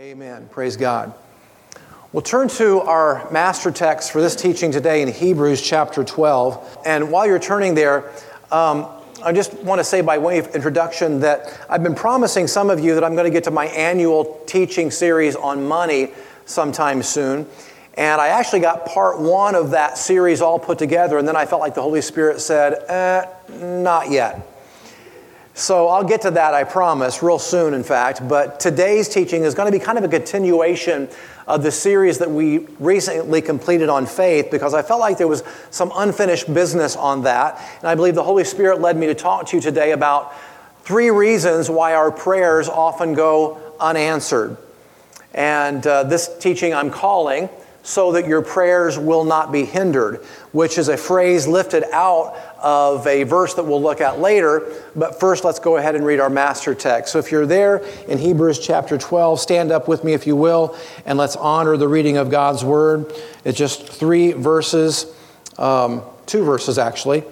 Amen. Praise God. We'll turn to our master text for this teaching today in Hebrews chapter 12. And while you're turning there, um, I just want to say by way of introduction that I've been promising some of you that I'm going to get to my annual teaching series on money sometime soon. And I actually got part one of that series all put together, and then I felt like the Holy Spirit said, eh, not yet. So I'll get to that, I promise, real soon, in fact. But today's teaching is going to be kind of a continuation of the series that we recently completed on faith because I felt like there was some unfinished business on that. And I believe the Holy Spirit led me to talk to you today about three reasons why our prayers often go unanswered. And uh, this teaching I'm calling so that your prayers will not be hindered, which is a phrase lifted out of a verse that we'll look at later. But first, let's go ahead and read our master text. So if you're there in Hebrews chapter 12, stand up with me if you will, and let's honor the reading of God's word. It's just three verses, um, two verses actually.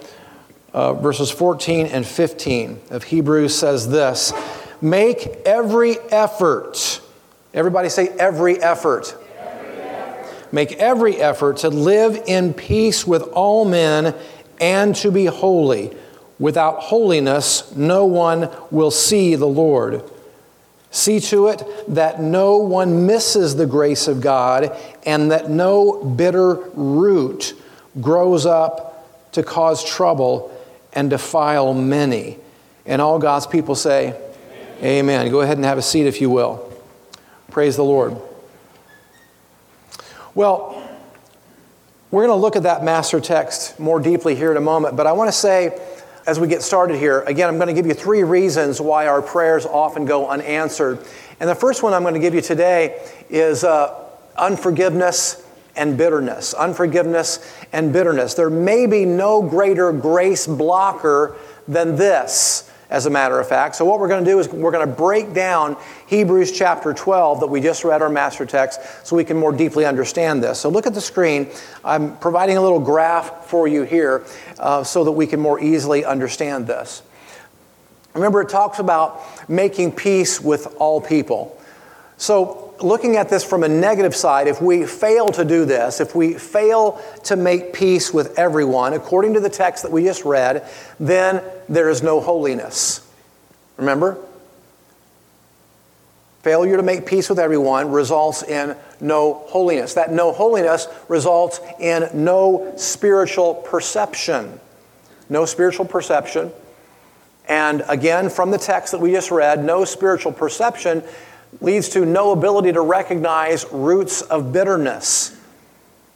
Uh, verses 14 and 15 of Hebrews says this Make every effort. Everybody say, every effort Make every effort to live in peace with all men and to be holy. Without holiness, no one will see the Lord. See to it that no one misses the grace of God and that no bitter root grows up to cause trouble and defile many. And all God's people say, Amen. Amen. Go ahead and have a seat if you will. Praise the Lord. Well, we're going to look at that master text more deeply here in a moment, but I want to say, as we get started here, again, I'm going to give you three reasons why our prayers often go unanswered. And the first one I'm going to give you today is uh, unforgiveness and bitterness. Unforgiveness and bitterness. There may be no greater grace blocker than this as a matter of fact. So, what we're going to do is we're going to break down Hebrews chapter 12 that we just read our master text so we can more deeply understand this. So, look at the screen. I'm providing a little graph for you here uh, so that we can more easily understand this. Remember, it talks about making peace with all people. So, looking at this from a negative side, if we fail to do this, if we fail to make peace with everyone, according to the text that we just read, then there is no holiness. Remember? Failure to make peace with everyone results in no holiness. That no holiness results in no spiritual perception. No spiritual perception. And again, from the text that we just read, no spiritual perception leads to no ability to recognize roots of bitterness.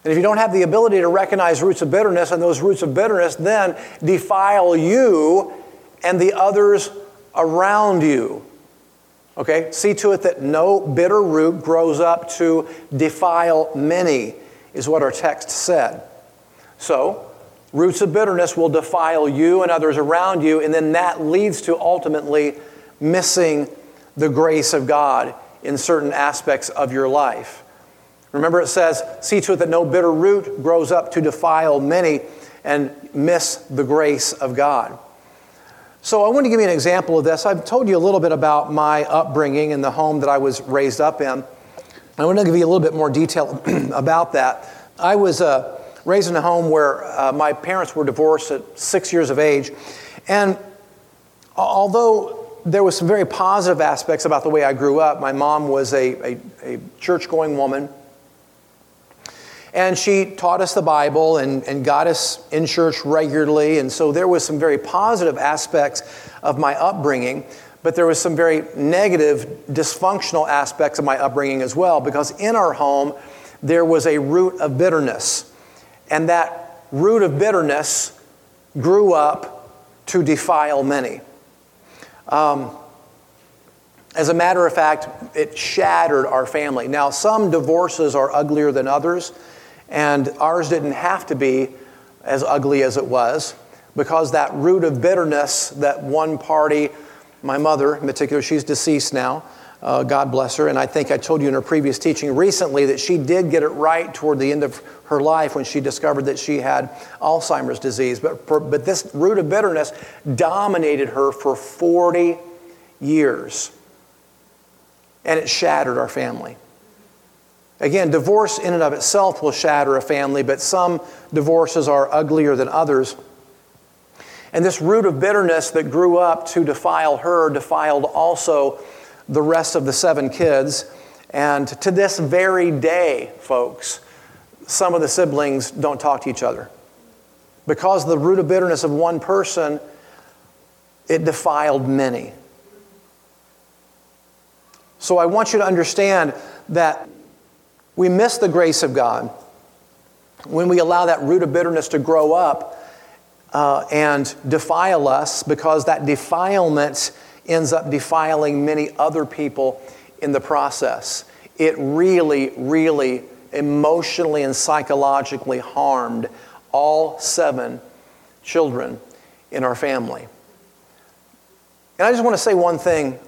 And if you don't have the ability to recognize roots of bitterness, and those roots of bitterness then defile you and the others around you. Okay? See to it that no bitter root grows up to defile many, is what our text said. So, roots of bitterness will defile you and others around you, and then that leads to ultimately missing the grace of God in certain aspects of your life. Remember, it says, See to it that no bitter root grows up to defile many and miss the grace of God. So, I want to give you an example of this. I've told you a little bit about my upbringing in the home that I was raised up in. I want to give you a little bit more detail about that. I was uh, raised in a home where uh, my parents were divorced at six years of age. And although there was some very positive aspects about the way I grew up. My mom was a, a, a church going woman. And she taught us the Bible and, and got us in church regularly. And so there was some very positive aspects of my upbringing, but there was some very negative, dysfunctional aspects of my upbringing as well, because in our home, there was a root of bitterness. And that root of bitterness grew up to defile many. Um, as a matter of fact, it shattered our family. Now, some divorces are uglier than others, and ours didn't have to be as ugly as it was because that root of bitterness that one party, my mother in particular, she's deceased now, uh, God bless her. And I think I told you in her previous teaching recently that she did get it right toward the end of her life when she discovered that she had Alzheimer's disease. But, but this root of bitterness dominated her for 40 years. and it shattered our family. Again, divorce in and of itself will shatter a family, but some divorces are uglier than others. And this root of bitterness that grew up to defile her defiled also the rest of the seven kids. And to this very day, folks, some of the siblings don't talk to each other. Because the root of bitterness of one person, it defiled many. So I want you to understand that we miss the grace of God when we allow that root of bitterness to grow up uh, and defile us because that defilement ends up defiling many other people in the process. It really, really emotionally and psychologically harmed all seven children in our family. And I just want to say one thing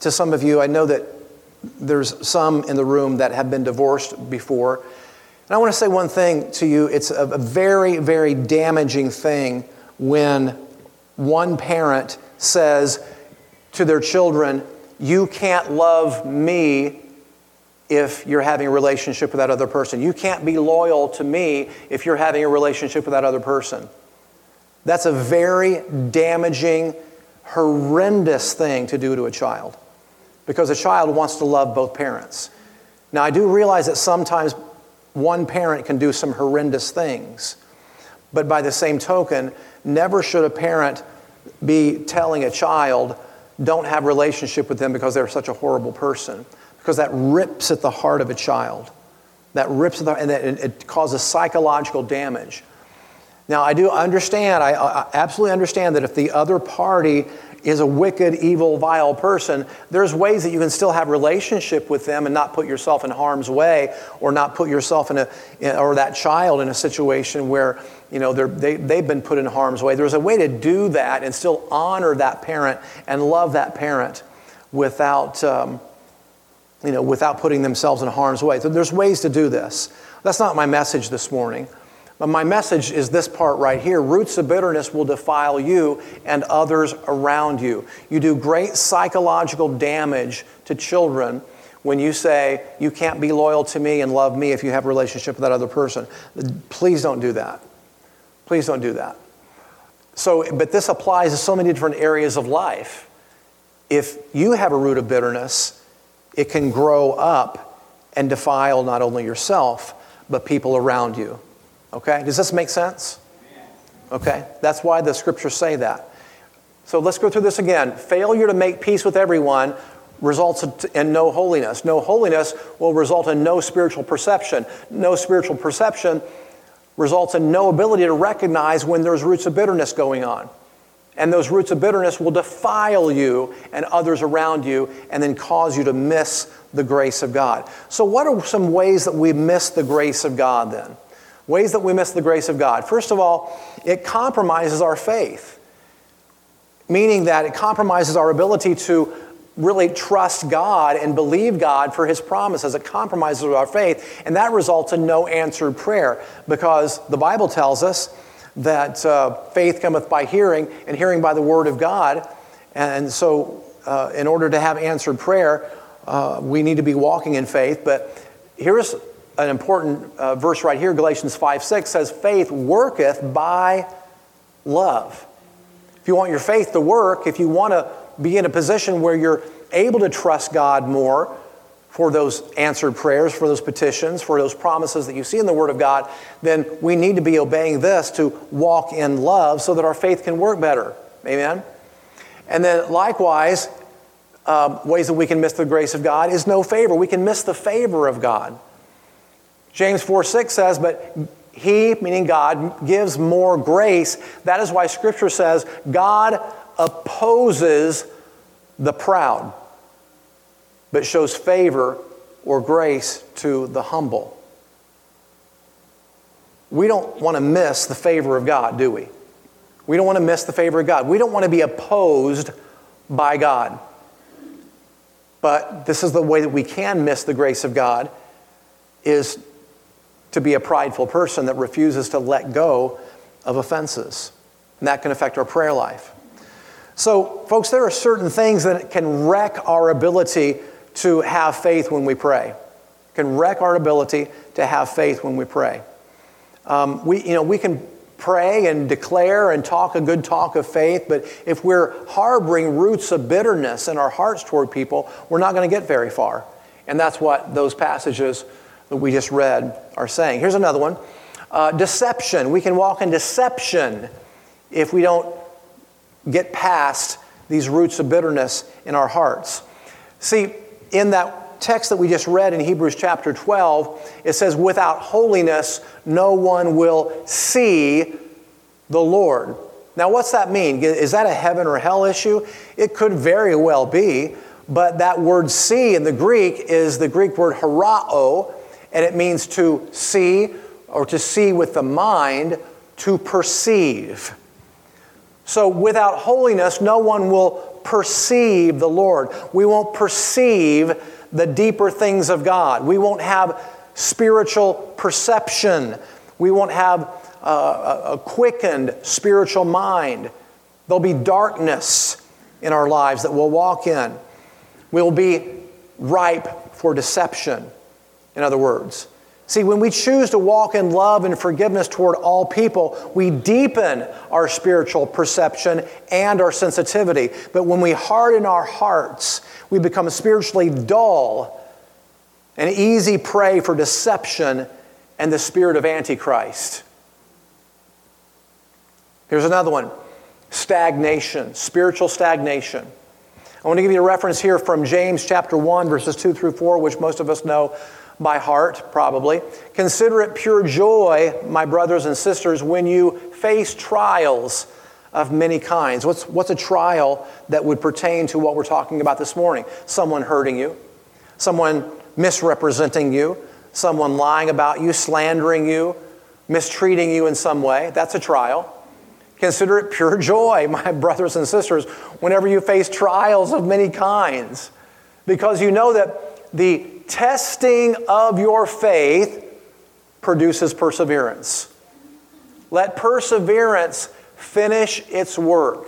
to some of you. I know that there's some in the room that have been divorced before. And I want to say one thing to you. It's a, very, very damaging thing when one parent says to their children, You can't love me if you're having a relationship with that other person. You can't be loyal to me if you're having a relationship with that other person. That's a very damaging, horrendous thing to do to a child because a child wants to love both parents. Now, I do realize that sometimes one parent can do some horrendous things, but by the same token, never should a parent be telling a child, don't have relationship with them because they're such a horrible person because that rips at the heart of a child. That rips at the, and it causes psychological damage. Now, I do understand, I, I absolutely understand that if the other party is a wicked, evil, vile person, there's ways that you can still have relationship with them and not put yourself in harm's way or not put yourself in a, or that child in a situation where, you know, they, they've been put in harm's way. There's a way to do that and still honor that parent and love that parent without, um, you know, without putting themselves in harm's way. So there's ways to do this. That's not my message this morning. But my message is this part right here roots of bitterness will defile you and others around you. You do great psychological damage to children when you say, You can't be loyal to me and love me if you have a relationship with that other person. Please don't do that. Please don't do that. So, but this applies to so many different areas of life. If you have a root of bitterness, it can grow up and defile not only yourself, but people around you. Okay? Does this make sense? Okay? That's why the scriptures say that. So let's go through this again. Failure to make peace with everyone results in no holiness. No holiness will result in no spiritual perception. No spiritual perception results in no ability to recognize when there's roots of bitterness going on. And those roots of bitterness will defile you and others around you and then cause you to miss the grace of God. So, what are some ways that we miss the grace of God then? Ways that we miss the grace of God. First of all, it compromises our faith, meaning that it compromises our ability to really trust God and believe God for His promises. It compromises our faith, and that results in no answered prayer because the Bible tells us that uh, faith cometh by hearing, and hearing by the word of God. And so, uh, in order to have answered prayer, uh, we need to be walking in faith. But here's an important uh, verse right here Galatians 5 6 says, Faith worketh by love. If you want your faith to work, if you want to be in a position where you're able to trust God more, for those answered prayers, for those petitions, for those promises that you see in the Word of God, then we need to be obeying this to walk in love so that our faith can work better. Amen? And then likewise, uh, ways that we can miss the grace of God is no favor. We can miss the favor of God. James 4 6 says, But he, meaning God, gives more grace. That is why Scripture says God opposes the proud but shows favor or grace to the humble. We don't want to miss the favor of God, do we? We don't want to miss the favor of God. We don't want to be opposed by God. But this is the way that we can miss the grace of God is to be a prideful person that refuses to let go of offenses. And that can affect our prayer life. So, folks, there are certain things that can wreck our ability to have faith when we pray. Can wreck our ability to have faith when we pray. Um, we, you know, we can pray and declare and talk a good talk of faith, but if we're harboring roots of bitterness in our hearts toward people, we're not going to get very far. And that's what those passages that we just read are saying. Here's another one uh, deception. We can walk in deception if we don't get past these roots of bitterness in our hearts. See, in that text that we just read in Hebrews chapter 12, it says, Without holiness, no one will see the Lord. Now, what's that mean? Is that a heaven or hell issue? It could very well be, but that word see in the Greek is the Greek word horao, and it means to see or to see with the mind, to perceive. So, without holiness, no one will perceive the Lord. We won't perceive the deeper things of God. We won't have spiritual perception. We won't have a, quickened spiritual mind. There'll be darkness in our lives that we'll walk in. We'll be ripe for deception, in other words. See, when we choose to walk in love and forgiveness toward all people, we deepen our spiritual perception and our sensitivity. But when we harden our hearts, we become spiritually dull and easy prey for deception and the spirit of Antichrist. Here's another one stagnation, spiritual stagnation. I want to give you a reference here from James chapter 1, verses 2 through 4, which most of us know by heart, probably. Consider it pure joy, my brothers and sisters, when you face trials of many kinds. What's, what's a trial that would pertain to what we're talking about this morning? Someone hurting you, someone misrepresenting you, someone lying about you, slandering you, mistreating you in some way. That's a trial. Consider it pure joy, my brothers and sisters, whenever you face trials of many kinds, because you know that the testing of your faith produces perseverance. Let perseverance finish its work.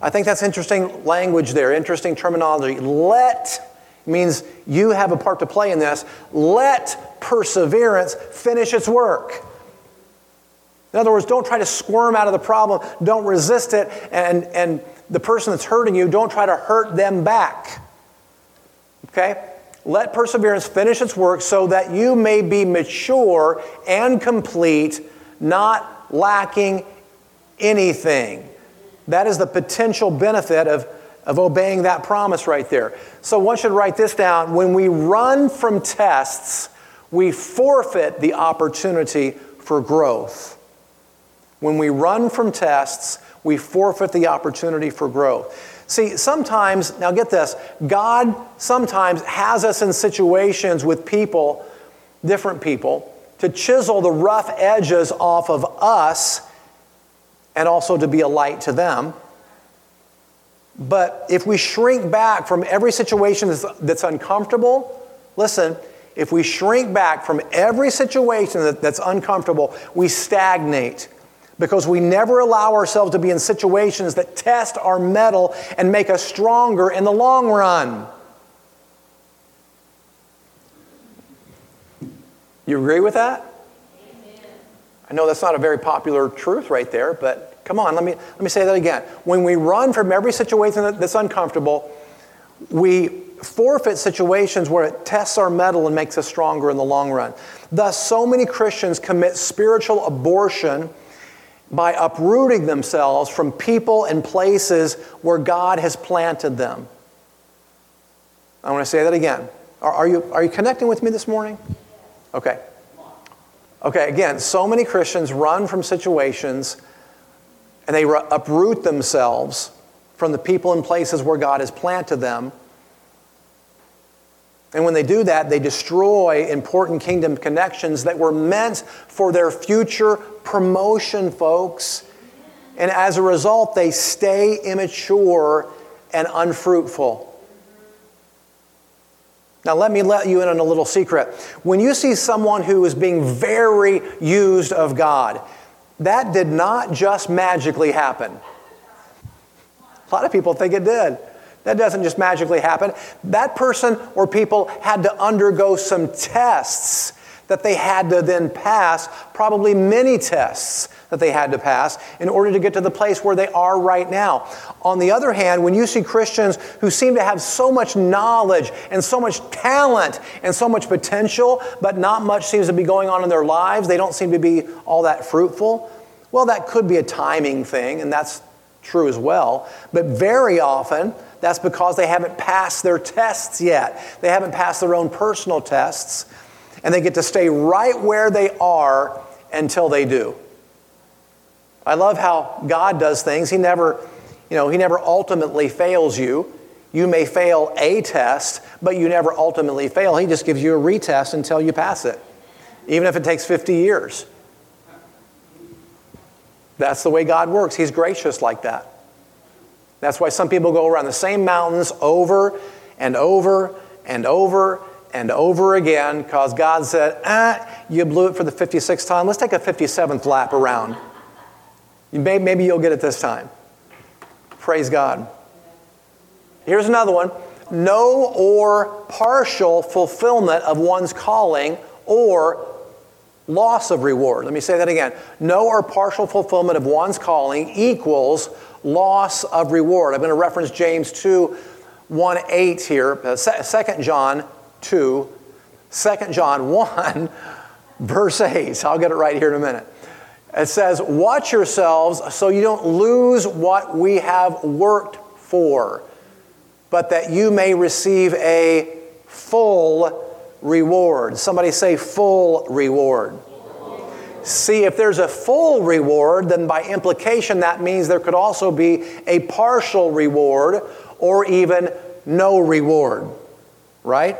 I think that's interesting language there, interesting terminology. Let means you have a part to play in this. Let perseverance finish its work. In other words, don't try to squirm out of the problem, don't resist it, and, and the person that's hurting you, don't try to hurt them back. Okay? Let perseverance finish its work so that you may be mature and complete, not lacking anything. That is the potential benefit of, of obeying that promise right there. So one should write this down. When we run from tests, we forfeit the opportunity for growth. When we run from tests, we forfeit the opportunity for growth. See, sometimes, now get this, God sometimes has us in situations with people, different people, to chisel the rough edges off of us and also to be a light to them. But if we shrink back from every situation that's, that's uncomfortable, listen, if we shrink back from every situation that, that's uncomfortable, we stagnate because we never allow ourselves to be in situations that test our mettle and make us stronger in the long run. You agree with that? Amen. I know that's not a very popular truth right there, but come on, let me, let me say that again. When we run from every situation that's uncomfortable, we forfeit situations where it tests our mettle and makes us stronger in the long run. Thus, so many Christians commit spiritual abortion by uprooting themselves from people and places where God has planted them. I want to say that again. Are, are, you, are you connecting with me this morning? Okay. Okay, again, so many Christians run from situations and they uproot themselves from the people and places where God has planted them. And when they do that, they destroy important kingdom connections that were meant for their future promotion, folks. And as a result, they stay immature and unfruitful. Now, let me let you in on a little secret. When you see someone who is being very used of God, that did not just magically happen. A lot of people think it did. That doesn't just magically happen. That person or people had to undergo some tests that they had to then pass, probably many tests that they had to pass in order to get to the place where they are right now. On the other hand, when you see Christians who seem to have so much knowledge and so much talent and so much potential, but not much seems to be going on in their lives, they don't seem to be all that fruitful, well, that could be a timing thing, and that's true as well. But very often, that's because they haven't passed their tests yet. They haven't passed their own personal tests, and they get to stay right where they are until they do. I love how God does things. He never, you know, he never ultimately fails you. You may fail a test, but you never ultimately fail. He just gives you a retest until you pass it, even if it takes 50 years. That's the way God works. He's gracious like that. That's why some people go around the same mountains over and over and over and over again because God said, ah, you blew it for the 56th time. Let's take a 57th lap around. May, maybe you'll get it this time. Praise God. Here's another one no or partial fulfillment of one's calling or loss of reward. Let me say that again. No or partial fulfillment of one's calling equals loss of reward. I'm going to reference James 2 1 8 here, 2 uh, John 2, 2 John 1, verse 8. I'll get it right here in a minute. It says, Watch yourselves so you don't lose what we have worked for, but that you may receive a full reward. Somebody say, full reward. See, if there's a full reward, then by implication, that means there could also be a partial reward or even no reward, right?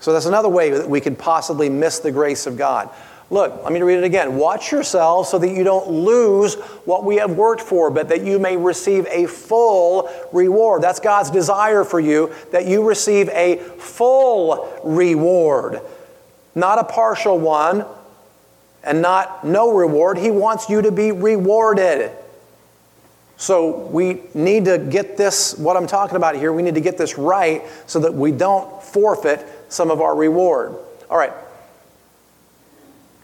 So that's another way that we could possibly miss the grace of God. Look, let me read it again. Watch yourselves so that you don't lose what we have worked for, but that you may receive a full reward. That's God's desire for you, that you receive a full reward, not a partial one and not no reward. He wants you to be rewarded. So we need to get this, what I'm talking about here, we need to get this right so that we don't forfeit some of our reward. All right.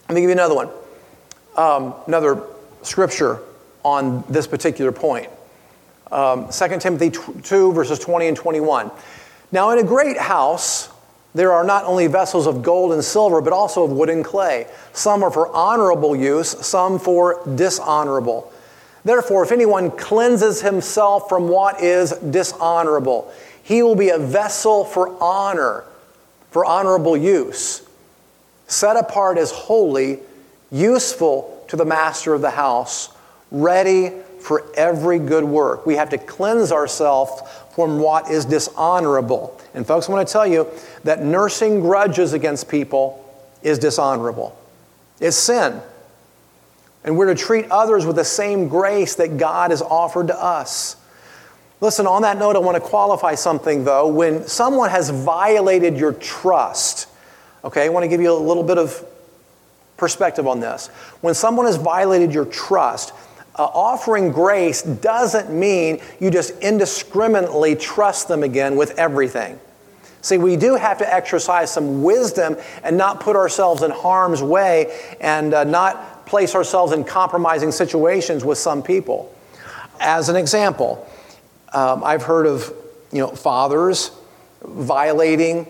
Let me give you another one. Um, another scripture on this particular point. Um, 2 Timothy 2, verses 20 and 21. Now, in a great house, there are not only vessels of gold and silver, but also of wood and clay. Some are for honorable use, some for dishonorable. Therefore, if anyone cleanses himself from what is dishonorable, he will be a vessel for honor, for honorable use set apart as holy, useful to the master of the house, ready for every good work. We have to cleanse ourselves from what is dishonorable. And, folks, I want to tell you that nursing grudges against people is dishonorable, it's sin. And we're to treat others with the same grace that God has offered to us. Listen, on that note, I want to qualify something though. When someone has violated your trust, Okay, I want to give you a little bit of perspective on this. When someone has violated your trust, offering grace doesn't mean you just indiscriminately trust them again with everything. See, we do have to exercise some wisdom and not put ourselves in harm's way and uh, not place ourselves in compromising situations with some people. As an example, um, I've heard of you know fathers violating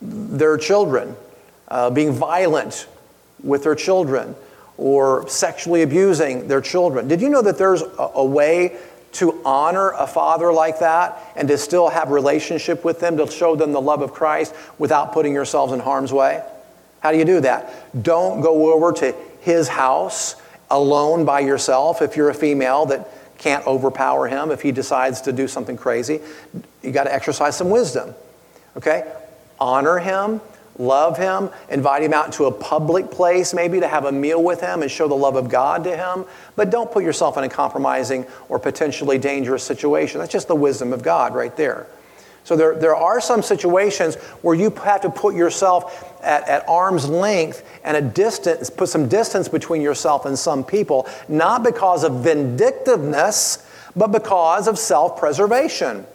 their children, uh, being violent with their children, or sexually abusing their children. Did you know that there's a, a way to honor a father like that and to still have relationship with them to show them the love of Christ without putting yourselves in harm's way? How do you do that? Don't go over to his house alone by yourself if you're a female that can't overpower him if he decides to do something crazy. You got to exercise some wisdom. Okay? honor him, love him, invite him out into a public place maybe to have a meal with him and show the love of God to him. But don't put yourself in a compromising or potentially dangerous situation. That's just the wisdom of God right there. So there, there are some situations where you have to put yourself at, at arm's length and a distance, put some distance between yourself and some people, not because of vindictiveness, but because of self preservation.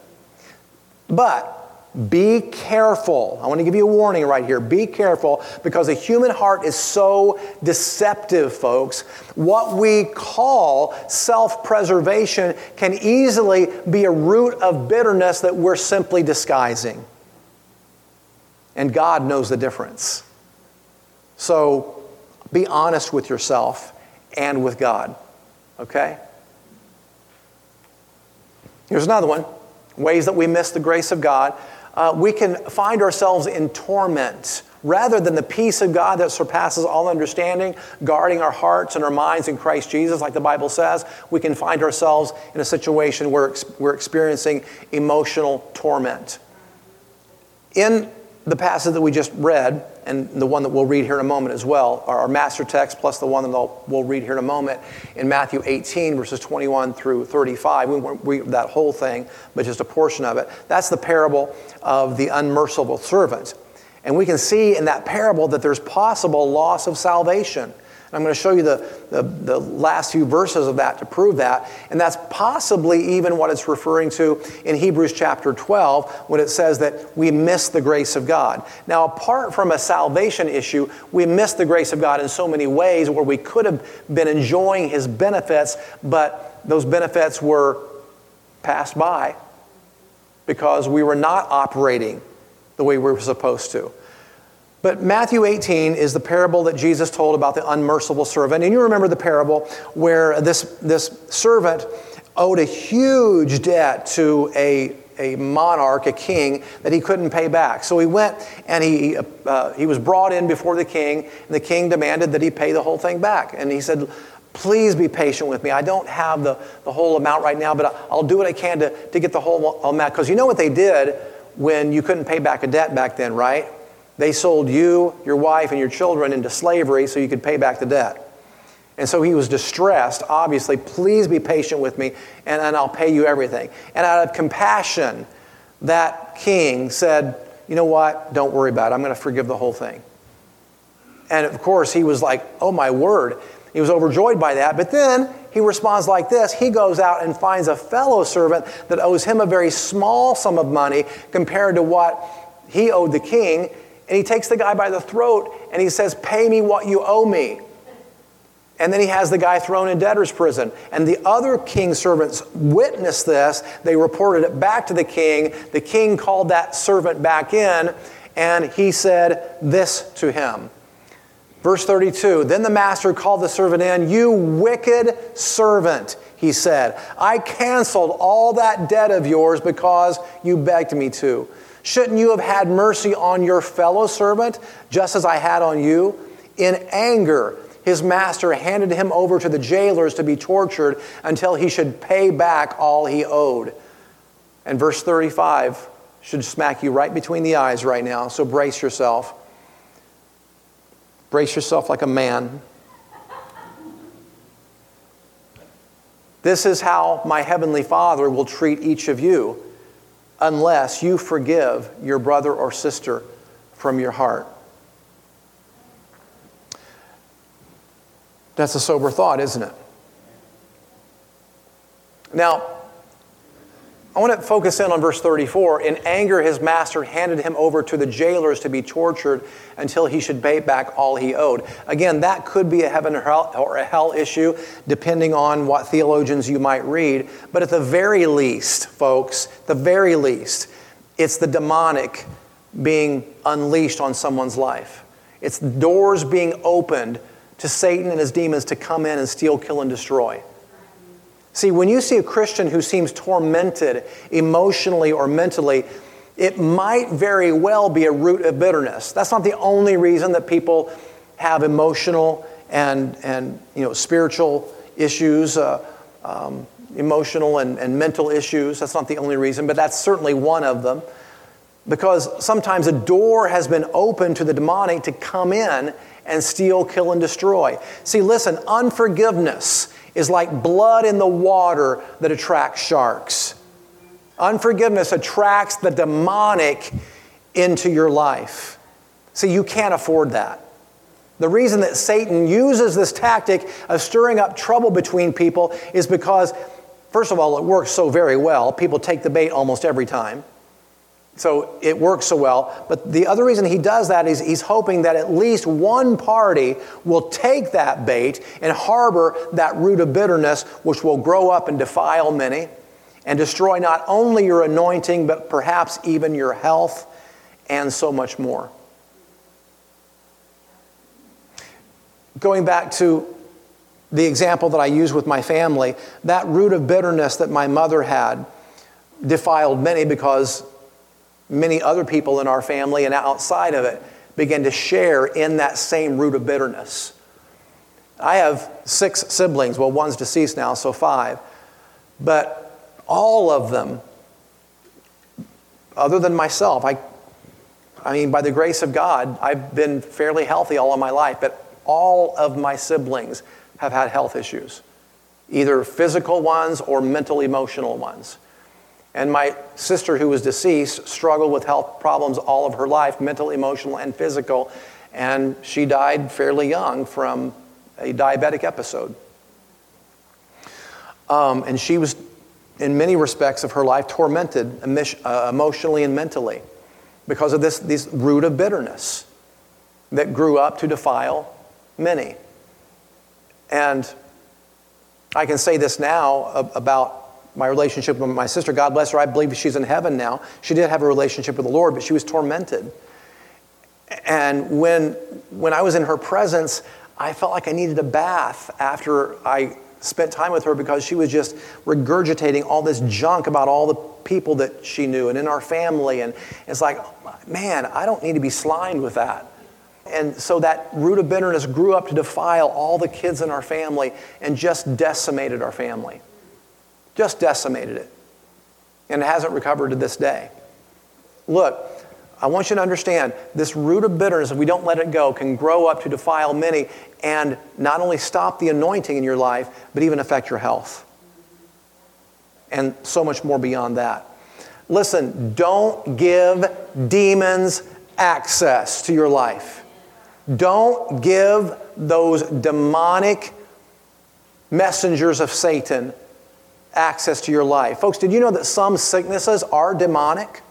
But be careful. I want to give you a warning right here. Be careful because the human heart is so deceptive, folks. What we call self preservation can easily be a root of bitterness that we're simply disguising. And God knows the difference. So be honest with yourself and with God. Okay? Here's another one ways that we miss the grace of God. Uh, we can find ourselves in torment rather than the peace of God that surpasses all understanding, guarding our hearts and our minds in Christ Jesus, like the Bible says, we can find ourselves in a situation where we're experiencing emotional torment. In the passage that we just read, and the one that we'll read here in a moment as well, our master text plus the one that we'll read here in a moment in Matthew 18, verses 21 through 35. We won't read that whole thing, but just a portion of it. That's the parable of the unmerciful servant. And we can see in that parable that there's possible loss of salvation. I'm going to show you the, the, the, last few verses of that to prove that. And that's possibly even what it's referring to in Hebrews chapter 12 when it says that we miss the grace of God. Now, apart from a salvation issue, we miss the grace of God in so many ways where we could have been enjoying His benefits, but those benefits were passed by because we were not operating the way we were supposed to. But Matthew 18 is the parable that Jesus told about the unmerciful servant. And you remember the parable where this, this servant owed a huge debt to a, a monarch, a king, that he couldn't pay back. So he went and he, uh, he was brought in before the king, and the king demanded that he pay the whole thing back. And he said, Please be patient with me. I don't have the, the whole amount right now, but I'll do what I can to, to get the whole amount. Because you know what they did when you couldn't pay back a debt back then, right? They sold you, your wife, and your children into slavery so you could pay back the debt. And so he was distressed, obviously. Please be patient with me, and, and I'll pay you everything. And out of compassion, that king said, You know what? Don't worry about it. I'm going to forgive the whole thing. And of course, he was like, Oh my word. He was overjoyed by that. But then he responds like this He goes out and finds a fellow servant that owes him a very small sum of money compared to what he owed the king. And he takes the guy by the throat and he says, Pay me what you owe me. And then he has the guy thrown in debtor's prison. And the other king's servants witnessed this. They reported it back to the king. The king called that servant back in and he said this to him. Verse 32 Then the master called the servant in. You wicked servant, he said. I canceled all that debt of yours because you begged me to. Shouldn't you have had mercy on your fellow servant, just as I had on you? In anger, his master handed him over to the jailers to be tortured until he should pay back all he owed. And verse 35 should smack you right between the eyes right now, so brace yourself. Brace yourself like a man. This is how my heavenly Father will treat each of you unless you forgive your brother or sister from your heart. That's a sober thought, isn't it? Now, I want to focus in on verse 34. In anger, his master handed him over to the jailers to be tortured until he should pay back all he owed. Again, that could be a heaven or hell, or a hell issue, depending on what theologians you might read. But at the very least, folks, the very least, it's the demonic being unleashed on someone's life. It's doors being opened to Satan and his demons to come in and steal, kill, and destroy. See, when you see a Christian who seems tormented emotionally or mentally, it might very well be a root of bitterness. That's not the only reason that people have emotional and, and you know, spiritual issues, uh, um, emotional and, and mental issues. That's not the only reason, but that's certainly one of them. Because sometimes a door has been opened to the demonic to come in and steal, kill, and destroy. See, listen, unforgiveness is like blood in the water that attracts sharks. Unforgiveness attracts the demonic into your life. See, you can't afford that. The reason that Satan uses this tactic of stirring up trouble between people is because, first of all, it works so very well. People take the bait almost every time. So it works so well. But the other reason he does that is he's hoping that at least one party will take that bait and harbor that root of bitterness, which will grow up and defile many and destroy not only your anointing, but perhaps even your health and so much more. Going back to the example that I use with my family, that root of bitterness that my mother had defiled many because many other people in our family and outside of it began to share in that same root of bitterness. I have six siblings. Well, one's deceased now, so five. But all of them, other than myself, I, I mean, by the grace of God, I've been fairly healthy all of my life, but all of my siblings have had health issues, either physical ones or mental emotional ones. And my sister, who was deceased, struggled with health problems all of her life mental, emotional, and physical. And she died fairly young from a diabetic episode. Um, and she was, in many respects of her life, tormented uh, emotionally and mentally because of this, this root of bitterness that grew up to defile many. And I can say this now about my relationship with my sister. God bless her. I believe she's in heaven now. She did have a relationship with the Lord, but she was tormented. And when, when I was in her presence, I felt like I needed a bath after I spent time with her because she was just regurgitating all this junk about all the people that she knew and in our family. And it's like, man, I don't need to be slimed with that. And so that root of bitterness grew up to defile all the kids in our family and just decimated our family just decimated it. And it hasn't recovered to this day. Look, I want you to understand this root of bitterness, if we don't let it go, can grow up to defile many and not only stop the anointing in your life, but even affect your health. And so much more beyond that. Listen, don't give demons access to your life. Don't give those demonic messengers of Satan access to your life. Folks, did you know that some sicknesses are demonic?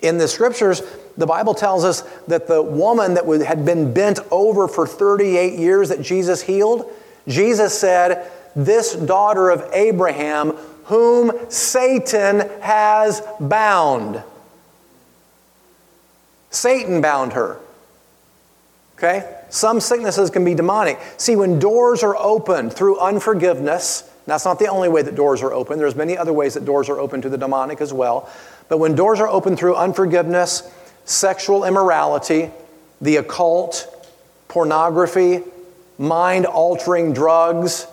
In the scriptures, the Bible tells us that the woman that had been bent over for 38 years that Jesus healed, Jesus said, This daughter of Abraham, whom Satan has bound. Satan bound her. Okay? Some sicknesses can be demonic. See, when doors are opened through unforgiveness, that's not the only way that doors are open. There's many other ways that doors are open to the demonic as well. But when doors are open through unforgiveness, sexual immorality, the occult, pornography, mind altering drugs,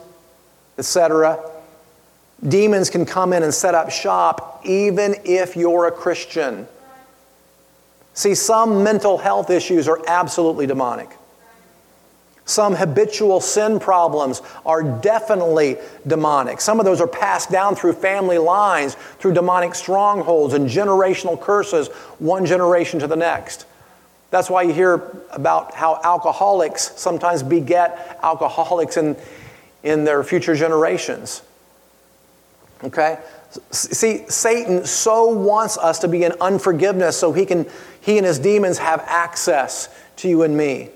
etc., demons can come in and set up shop even if you're a Christian. See, some mental health issues are absolutely demonic. Some habitual sin problems are definitely demonic. Some of those are passed down through family lines, through demonic strongholds and generational curses, one generation to the next. That's why you hear about how alcoholics sometimes beget alcoholics in, in their future generations. Okay? See, Satan so wants us to be in unforgiveness so he can he and his demons have access to you and me.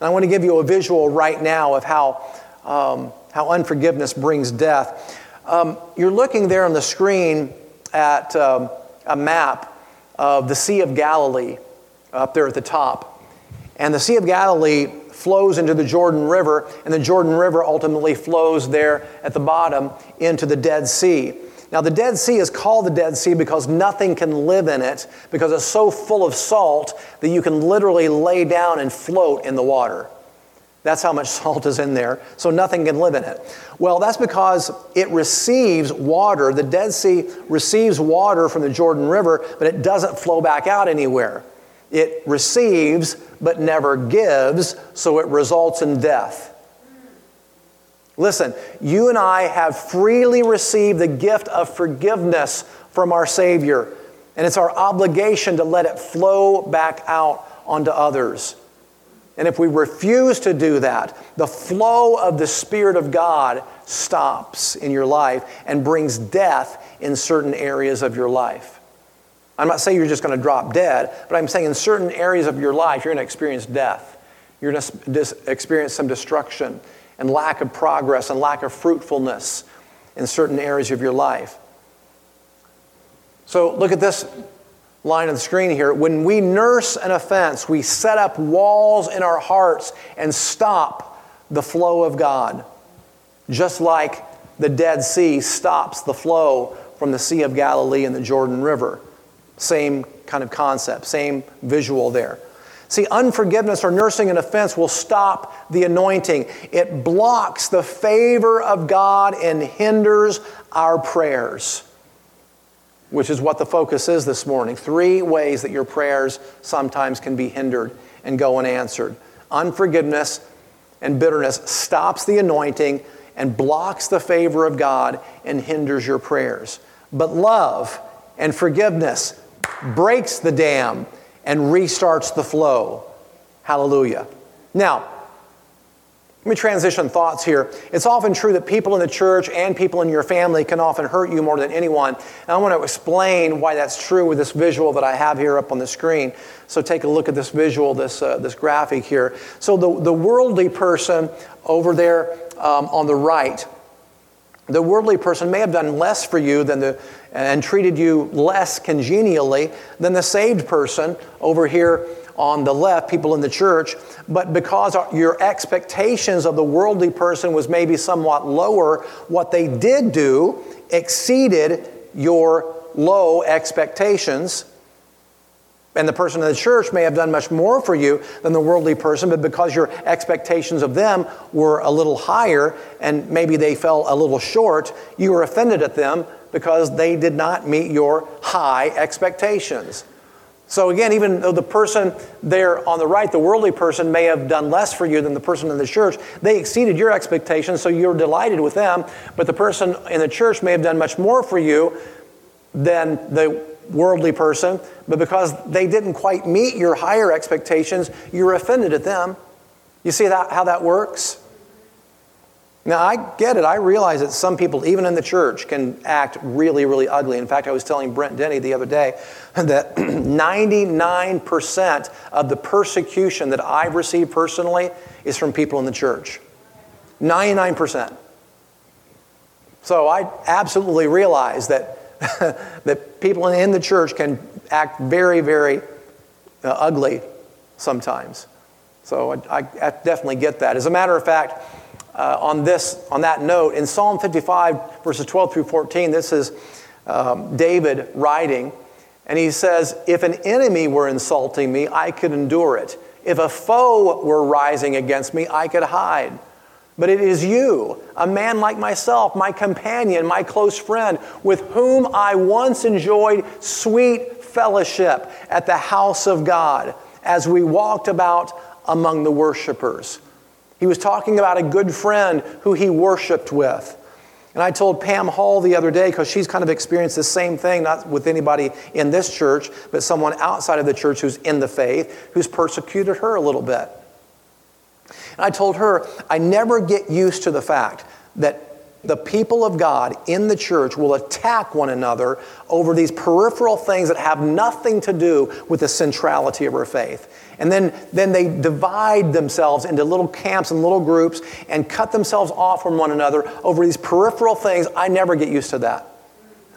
And I want to give you a visual right now of how, um, how unforgiveness brings death. Um, you're looking there on the screen at um, a map of the Sea of Galilee up there at the top. And the Sea of Galilee flows into the Jordan River, and the Jordan River ultimately flows there at the bottom into the Dead Sea. Now, the Dead Sea is called the Dead Sea because nothing can live in it because it's so full of salt that you can literally lay down and float in the water. That's how much salt is in there, so nothing can live in it. Well, that's because it receives water. The Dead Sea receives water from the Jordan River, but it doesn't flow back out anywhere. It receives but never gives, so it results in death. Listen, you and I have freely received the gift of forgiveness from our Savior, and it's our obligation to let it flow back out onto others. And if we refuse to do that, the flow of the Spirit of God stops in your life and brings death in certain areas of your life. I'm not saying you're just going to drop dead, but I'm saying in certain areas of your life, you're going to experience death. You're going to experience some destruction and lack of progress and lack of fruitfulness in certain areas of your life. So look at this line on the screen here. When we nurse an offense, we set up walls in our hearts and stop the flow of God. Just like the Dead Sea stops the flow from the Sea of Galilee and the Jordan River. Same kind of concept, same visual there. See, unforgiveness or nursing an offense will stop the anointing. It blocks the favor of God and hinders our prayers, which is what the focus is this morning. Three ways that your prayers sometimes can be hindered and go unanswered. Unforgiveness and bitterness stops the anointing and blocks the favor of God and hinders your prayers. But love and forgiveness breaks the dam and restarts the flow. Hallelujah. Now, let me transition thoughts here. It's often true that people in the church and people in your family can often hurt you more than anyone. And I want to explain why that's true with this visual that I have here up on the screen. So take a look at this visual, this, uh, this graphic here. So the, the worldly person over there um, on the right, the worldly person may have done less for you than the, and treated you less congenially than the saved person over here on the left, people in the church, but because your expectations of the worldly person was maybe somewhat lower, what they did do exceeded your low expectations. And the person in the church may have done much more for you than the worldly person, but because your expectations of them were a little higher and maybe they fell a little short, you were offended at them because they did not meet your high expectations. So, again, even though the person there on the right, the worldly person, may have done less for you than the person in the church, they exceeded your expectations, so you're delighted with them. But the person in the church may have done much more for you than the worldly person, but because they didn't quite meet your higher expectations, you're offended at them. You see that, how that works? Now, I get it. I realize that some people, even in the church, can act really, really ugly. In fact, I was telling Brent Denny the other day that 99% of the persecution that I've received personally is from people in the church. 99%. So I absolutely realize that, that people in the church can act very, very uh, ugly sometimes. So I, I definitely get that. As a matter of fact, uh, on this on that note in psalm 55 verses 12 through 14 this is um, david writing and he says if an enemy were insulting me i could endure it if a foe were rising against me i could hide but it is you a man like myself my companion my close friend with whom i once enjoyed sweet fellowship at the house of god as we walked about among the worshipers he was talking about a good friend who he worshiped with. And I told Pam Hall the other day, because she's kind of experienced the same thing, not with anybody in this church, but someone outside of the church who's in the faith, who's persecuted her a little bit. I told her, I never get used to the fact that the people of God in the church will attack one another over these peripheral things that have nothing to do with the centrality of our faith. And then, then they divide themselves into little camps and little groups and cut themselves off from one another over these peripheral things. I never get used to that.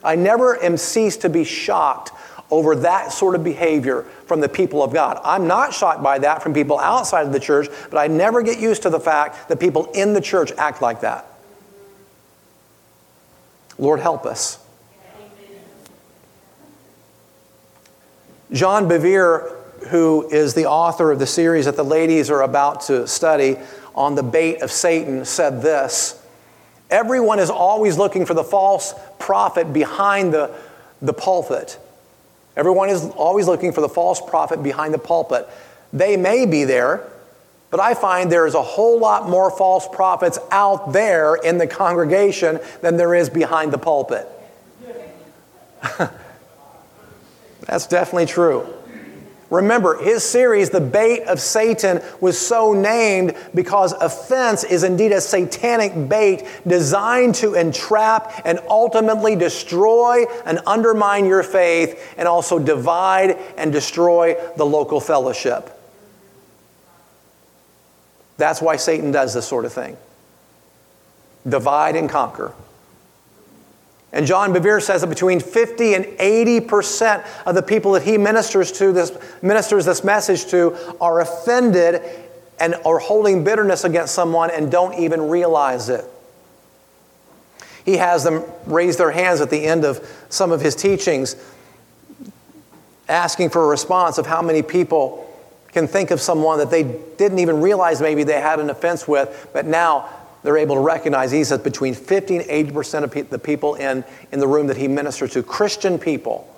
I never am ceased to be shocked over that sort of behavior from the people of God. I'm not shocked by that from people outside of the church, but I never get used to the fact that people in the church act like that. Lord, help us. John Bevere, who is the author of the series that the ladies are about to study on the bait of Satan, said this Everyone is always looking for the false prophet behind the, the pulpit. Everyone is always looking for the false prophet behind the pulpit. They may be there, but I find there's a whole lot more false prophets out there in the congregation than there is behind the pulpit. That's definitely true. Remember, his series, The Bait of Satan, was so named because offense is indeed a satanic bait designed to entrap and ultimately destroy and undermine your faith and also divide and destroy the local fellowship. That's why Satan does this sort of thing divide and conquer. And John Bevere says that between 50 and 80% of the people that he ministers to, this, ministers this message to, are offended and are holding bitterness against someone and don't even realize it. He has them raise their hands at the end of some of his teachings, asking for a response of how many people can think of someone that they didn't even realize maybe they had an offense with, but now they're able to recognize, he says, between 50 and 80% of pe- the people in, in the room that he ministers to, Christian people,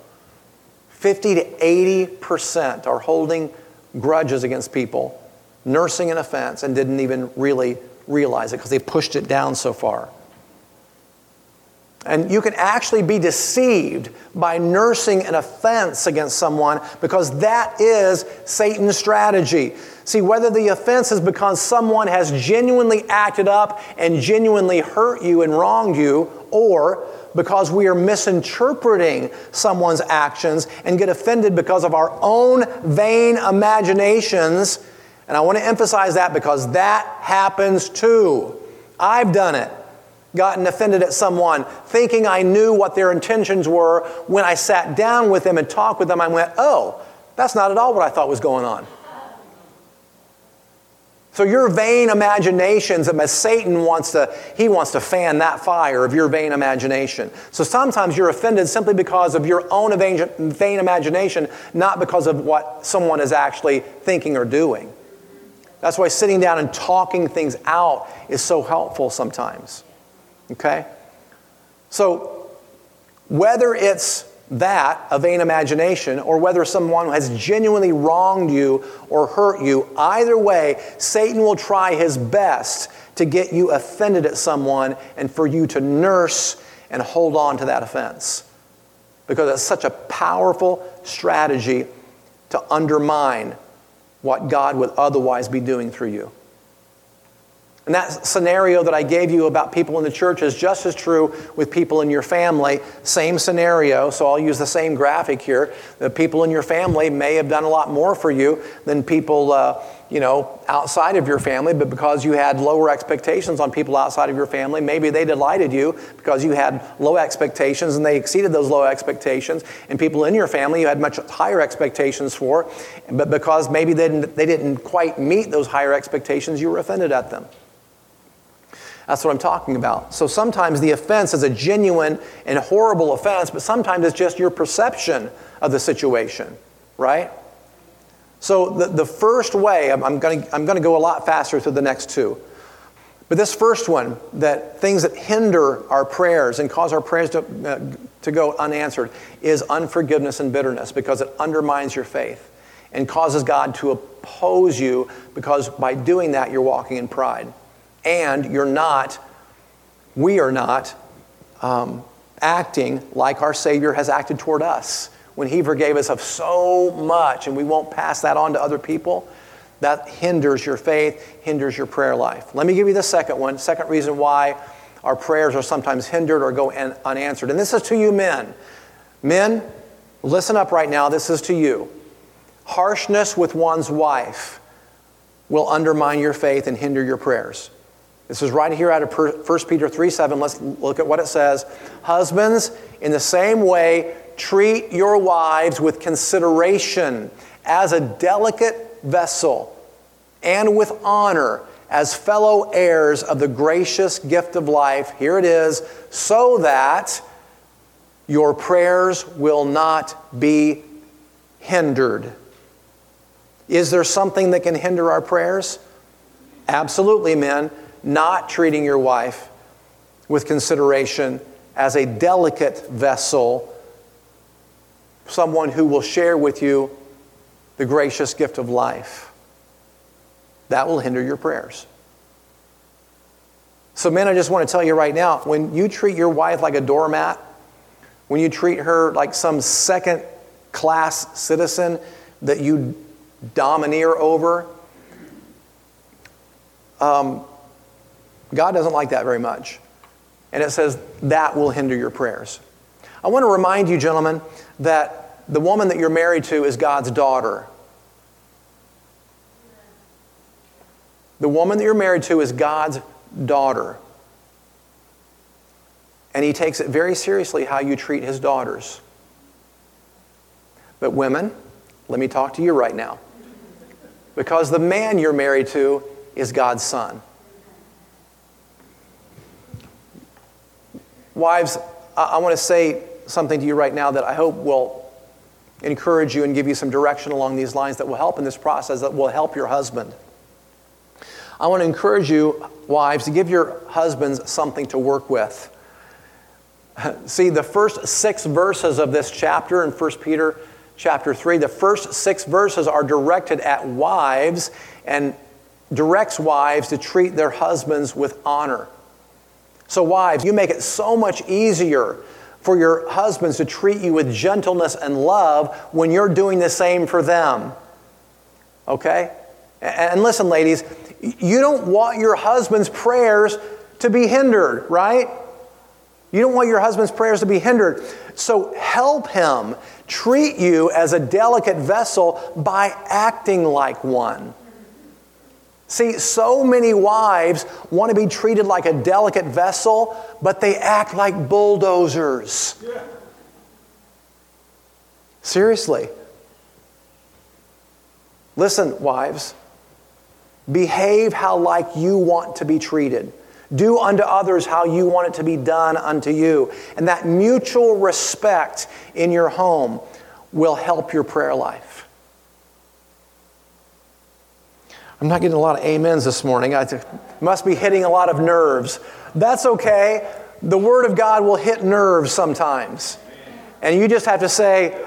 50 to 80% are holding grudges against people, nursing an offense, and didn't even really realize it because they pushed it down so far. And you can actually be deceived by nursing an offense against someone because that is Satan's strategy. See, whether the offense is because someone has genuinely acted up and genuinely hurt you and wronged you, or because we are misinterpreting someone's actions and get offended because of our own vain imaginations. And I want to emphasize that because that happens too. I've done it gotten offended at someone, thinking I knew what their intentions were. When I sat down with them and talked with them, I went, oh, that's not at all what I thought was going on. So your vain imaginations, as Satan wants to, he wants to fan that fire of your vain imagination. So sometimes you're offended simply because of your own vain imagination, not because of what someone is actually thinking or doing. That's why sitting down and talking things out is so helpful sometimes. Okay? So, whether it's that, a vain imagination, or whether someone has genuinely wronged you or hurt you, either way, Satan will try his best to get you offended at someone and for you to nurse and hold on to that offense. Because it's such a powerful strategy to undermine what God would otherwise be doing through you. And that scenario that I gave you about people in the church is just as true with people in your family. Same scenario, so I'll use the same graphic here. The people in your family may have done a lot more for you than people, uh, you know, outside of your family, but because you had lower expectations on people outside of your family, maybe they delighted you because you had low expectations and they exceeded those low expectations. And people in your family you had much higher expectations for, but because maybe they didn't, they didn't quite meet those higher expectations, you were offended at them. That's what I'm talking about. So sometimes the offense is a genuine and horrible offense, but sometimes it's just your perception of the situation, right? So the, the first way, I'm, I'm going I'm to go a lot faster through the next two. But this first one, that things that hinder our prayers and cause our prayers to, uh, to go unanswered, is unforgiveness and bitterness because it undermines your faith and causes God to oppose you because by doing that, you're walking in pride and you're not, we are not um, acting like our Savior has acted toward us. When He forgave us of so much, and we won't pass that on to other people, that hinders your faith, hinders your prayer life. Let me give you the second one. Second reason why our prayers are sometimes hindered or go unanswered. And this is to you men. Men, listen up right now. This is to you. Harshness with one's wife will undermine your faith and hinder your prayers. This is right here out of 1 Peter 3 7. Let's look at what it says. Husbands, in the same way, treat your wives with consideration as a delicate vessel and with honor as fellow heirs of the gracious gift of life. Here it is, so that your prayers will not be hindered. Is there something that can hinder our prayers? Absolutely, men not treating your wife with consideration as a delicate vessel, someone who will share with you the gracious gift of life. That will hinder your prayers. So, men, I just want to tell you right now when you treat your wife like a doormat, when you treat her like some second class citizen, that you domineer over. Um, God doesn't like that very much. And it says that will hinder your prayers. I want to remind you, gentlemen, that the woman that you're married to is God's daughter. The woman that you're married to is God's daughter. And he takes it very seriously how you treat his daughters. But, women, let me talk to you right now. Because the man you're married to is God's son. Wives, I, I want to say something to you right now that I hope will encourage you and give you some direction along these lines that will help in this process, that will help your husband. I want to encourage you, wives, to give your husbands something to work with. See, the first six verses of this chapter in 1 Peter chapter 3, the first six verses are directed at wives and directs wives to treat their husbands with honor. So, wives, you make it so much easier for your husbands to treat you with gentleness and love when you're doing the same for them. Okay? And listen, ladies, you don't want your husband's prayers to be hindered, right? You don't want your husband's prayers to be hindered. So help him treat you as a delicate vessel by acting like one. See, so many wives want to be treated like a delicate vessel, but they act like bulldozers. Seriously. Listen, wives, behave how like you want to be treated. Do unto others how you want it to be done unto you. And that mutual respect in your home will help your prayer life. I'm not getting a lot of amens this morning. I must be hitting a lot of nerves. That's okay. The Word of God will hit nerves sometimes. And you just have to say,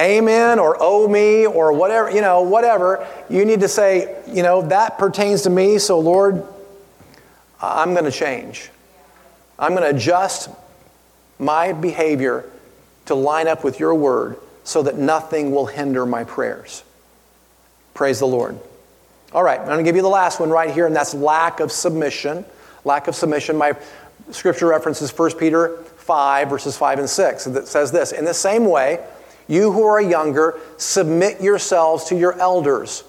Amen or oh me or whatever, you know, whatever. You need to say, you know, that pertains to me, so Lord, I'm going to change. I'm going to adjust my behavior to line up with your word so that nothing will hinder my prayers. Praise the Lord. All right, I'm going to give you the last one right here, and that's lack of submission. Lack of submission. My scripture reference is 1 Peter 5, verses 5 and 6. That says this In the same way, you who are younger, submit yourselves to your elders.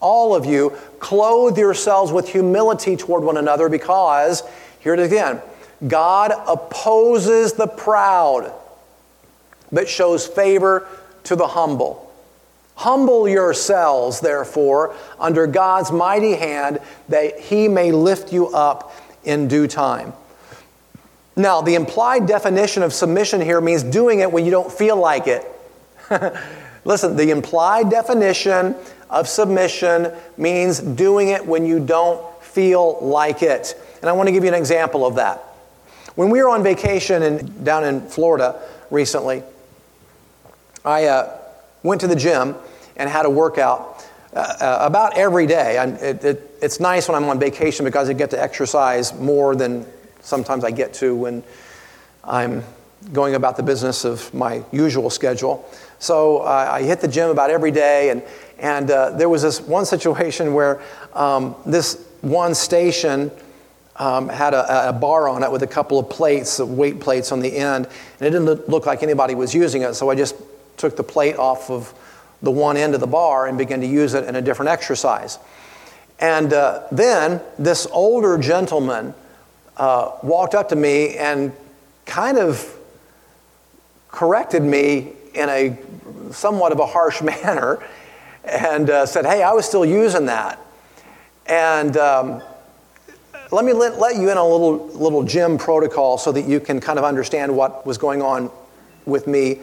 All of you, clothe yourselves with humility toward one another because, here it again, God opposes the proud, but shows favor to the humble. Humble yourselves, therefore, under God's mighty hand, that he may lift you up in due time. Now, the implied definition of submission here means doing it when you don't feel like it. Listen, the implied definition of submission means doing it when you don't feel like it. And I want to give you an example of that. When we were on vacation in, down in Florida recently, I uh, went to the gym and had a workout uh, uh, about every day. It, it, it's nice when I'm on vacation because I get to exercise more than sometimes I get to when I'm going about the business of my usual schedule. So uh, I hit the gym about every day, and, and uh, there was this one situation where um, this one station um, had a, a, bar on it with a couple of plates, weight plates on the end, and it didn't look like anybody was using it, so I just took the plate off of the one end of the bar and began to use it in a different exercise. And uh, then this older gentleman uh, walked up to me and kind of corrected me in a somewhat of a harsh manner and uh, said, Hey, I was still using that. And um, let me let, let you in on a little, little gym protocol so that you can kind of understand what was going on with me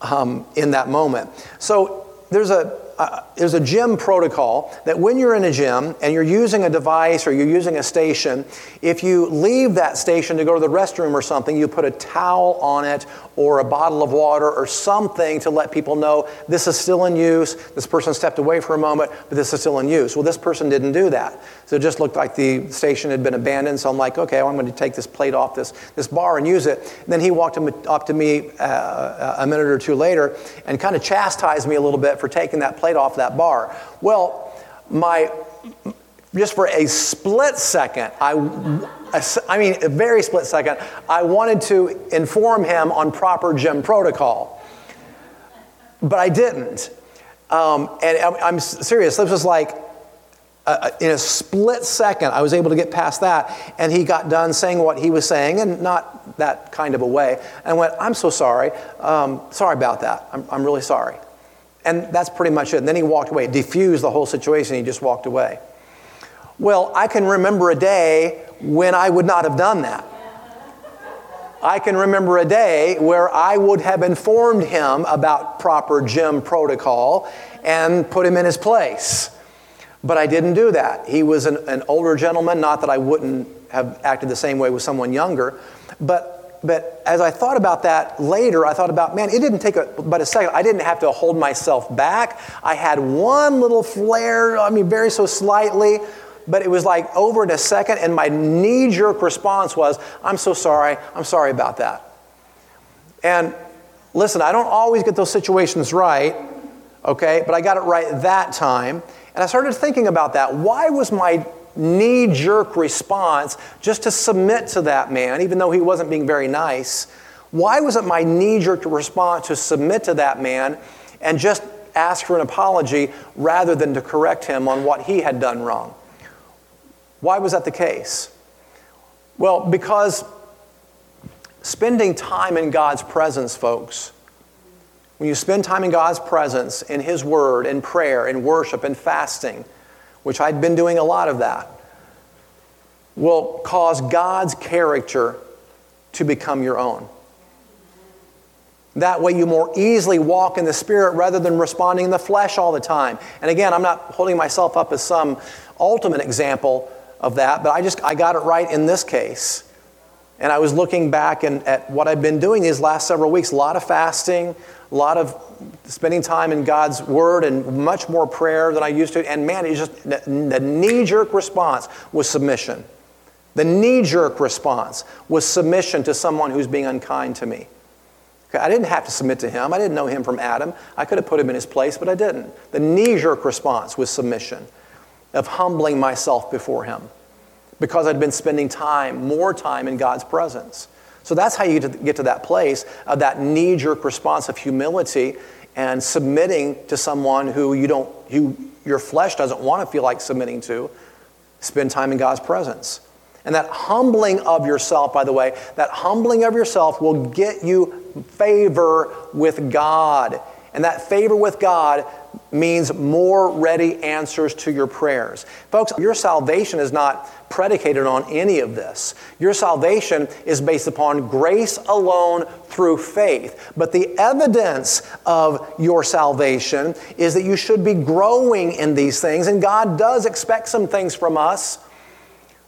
um, in that moment. So there's a, uh, there's a gym protocol that when you're in a gym and you're using a device or you're using a station, if you leave that station to go to the restroom or something, you put a towel on it or a bottle of water or something to let people know this is still in use. This person stepped away for a moment, but this is still in use. Well, this person didn't do that. So it just looked like the station had been abandoned. So I'm like, okay, well, I'm going to take this plate off this, this bar and use it. And then he walked up to me uh, a minute or two later and kind of chastised me a little bit for taking that plate off that bar. Well, my just for a split second, I, I mean, a very split second, I wanted to inform him on proper gym protocol. But I didn't. Um, and I'm, serious. This was like uh, in a split second, I was able to get past that. And he got done saying what he was saying, and not that kind of a way. And went, I'm so sorry. Um, sorry about that. I'm, I'm really sorry. And that's pretty much it. And then he walked away, diffused the whole situation, he just walked away. Well, I can remember a day when I would not have done that. I can remember a day where I would have informed him about proper gym protocol and put him in his place. But I didn't do that. He was an, an older gentleman, not that I wouldn't have acted the same way with someone younger, but but as I thought about that later, I thought about, man, it didn't take a, but a second. I didn't have to hold myself back. I had one little flare, I mean, very so slightly, but it was like over in a second, and my knee jerk response was, I'm so sorry, I'm sorry about that. And listen, I don't always get those situations right, okay, but I got it right that time. And I started thinking about that. Why was my knee jerk response just to submit to that man, even though he wasn't being very nice. Why was it my knee jerk response to submit to that man and just ask for an apology rather than to correct him on what he had done wrong? Why was that the case? Well, because spending time in God's presence, folks, when you spend time in God's presence, in His Word, in prayer, in worship, in fasting, which I'd been doing a lot of that, will cause God's character to become your own. That way, you more easily walk in the Spirit rather than responding in the flesh all the time. And again, I'm not holding myself up as some ultimate example of that, but I just I got it right in this case. And I was looking back and, at what I've been doing these last several weeks a lot of fasting, a lot of spending time in God's Word, and much more prayer than I used to. And man, it's just the, the knee jerk response was submission. The knee jerk response was submission to someone who's being unkind to me. Okay, I didn't have to submit to him. I didn't know him from Adam. I could have put him in his place, but I didn't. The knee jerk response was submission, of humbling myself before him because I'd been spending time, more time in God's presence. So that's how you get to that place of that knee jerk response of humility and submitting to someone who you don't, who your flesh doesn't want to feel like submitting to. Spend time in God's presence. And that humbling of yourself, by the way, that humbling of yourself will get you favor with God. And that favor with God means more ready answers to your prayers. Folks, your salvation is not predicated on any of this. Your salvation is based upon grace alone through faith. But the evidence of your salvation is that you should be growing in these things, and God does expect some things from us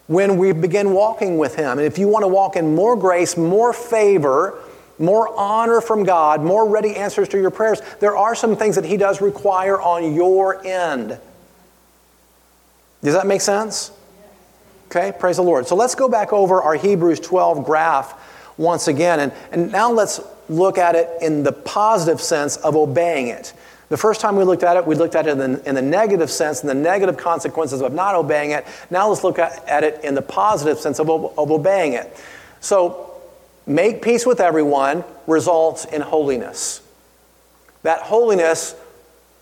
when we begin walking with Him. And if you want to walk in more grace, more favor, more honor from God, more ready answers to your prayers, there are some things that He does require on your end. Does that make sense? Okay, praise the Lord. So let's go back over our Hebrews 12 graph once again, and, and now let's look at it in the positive sense of obeying it. The first time we looked at it, we looked at it in the, in the negative sense and the negative consequences of not obeying it. Now let's look at, at it in the positive sense of, of obeying it. So make peace with everyone results in holiness. That holiness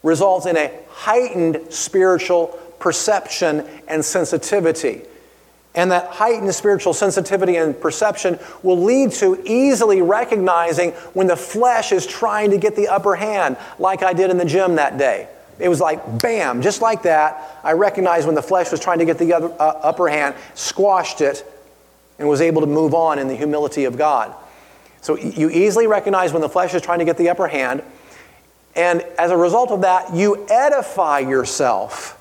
results in a heightened spiritual perception and sensitivity. And that heightened spiritual sensitivity and perception will lead to easily recognizing when the flesh is trying to get the upper hand, like I did in the gym that day. It was like, bam, just like that. I recognized when the flesh was trying to get the other, uh, upper hand, squashed it, and was able to move on in the humility of God. So you easily recognize when the flesh is trying to get the upper hand. And as a result of that, you edify yourself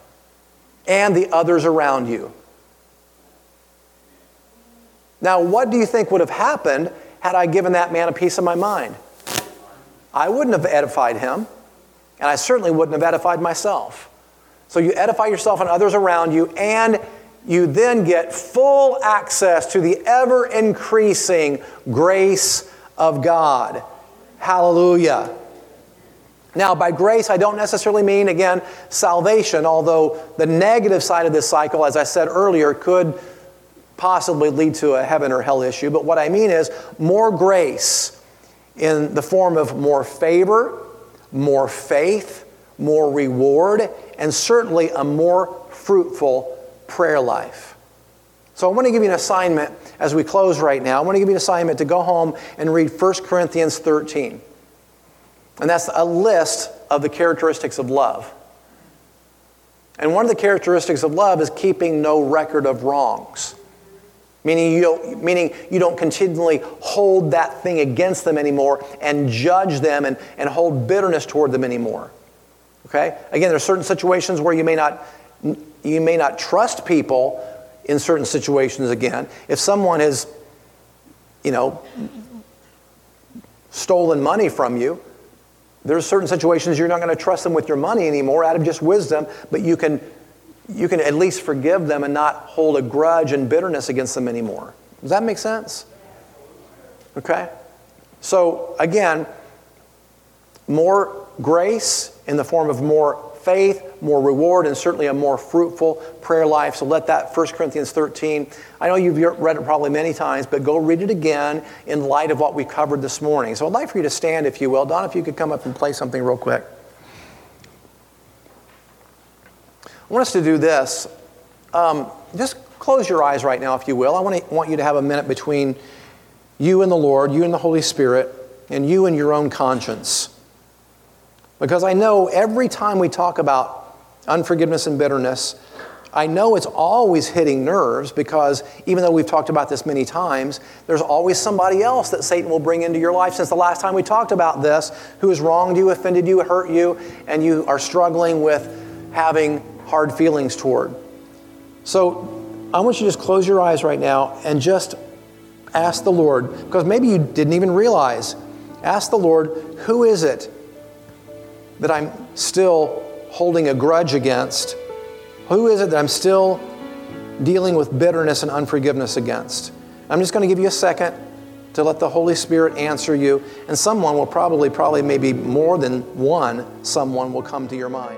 and the others around you. Now, what do you think would have happened had I given that man a piece of my mind? I wouldn't have edified him, and I certainly wouldn't have edified myself. So you edify yourself and others around you, and you then get full access to the ever increasing grace of God. Hallelujah. Now, by grace, I don't necessarily mean, again, salvation, although the negative side of this cycle, as I said earlier, could possibly lead to a heaven or hell issue. But what I mean is more grace in the form of more favor, more faith, more reward, and certainly a more fruitful prayer life. So I want to give you an assignment as we close right now. I want to give you an assignment to go home and read 1 Corinthians 13. And that's a list of the characteristics of love. And one of the characteristics of love is keeping no record of wrongs. Meaning you, don't, meaning you don't continually hold that thing against them anymore and judge them and, and hold bitterness toward them anymore. Okay? Again, there are certain situations where you may not, you may not trust people in certain situations again. If someone has, you know, stolen money from you, there's certain situations you're not going to trust them with your money anymore out of just wisdom, but you can, you can at least forgive them and not hold a grudge and bitterness against them anymore. Does that make sense? Okay? So, again, more grace in the form of more faith, more reward, and certainly a more fruitful prayer life. So let that 1 Corinthians 13, I know you've read it probably many times, but go read it again in light of what we covered this morning. So I'd like for you to stand, if you will. Don, if you could come up and play something real quick. I want us to do this. Um, just close your eyes right now, if you will. I want, to, want you to have a minute between you and the Lord, you and the Holy Spirit, and you and your own conscience. Because I know every time we talk about unforgiveness and bitterness, I know it's always hitting nerves because even though we've talked about this many times, there's always somebody else that Satan will bring into your life since the last time we talked about this who has wronged you, offended you, hurt you, and you are struggling with having hard feelings toward. So I want you to just close your eyes right now and just ask the Lord, because maybe you didn't even realize. Ask the Lord, who is it that I'm still holding a grudge against? Who is it that I'm still dealing with bitterness and unforgiveness against? I'm just going to give you a second to let the Holy Spirit answer you, and someone will probably, probably maybe more than one, someone will come to your mind.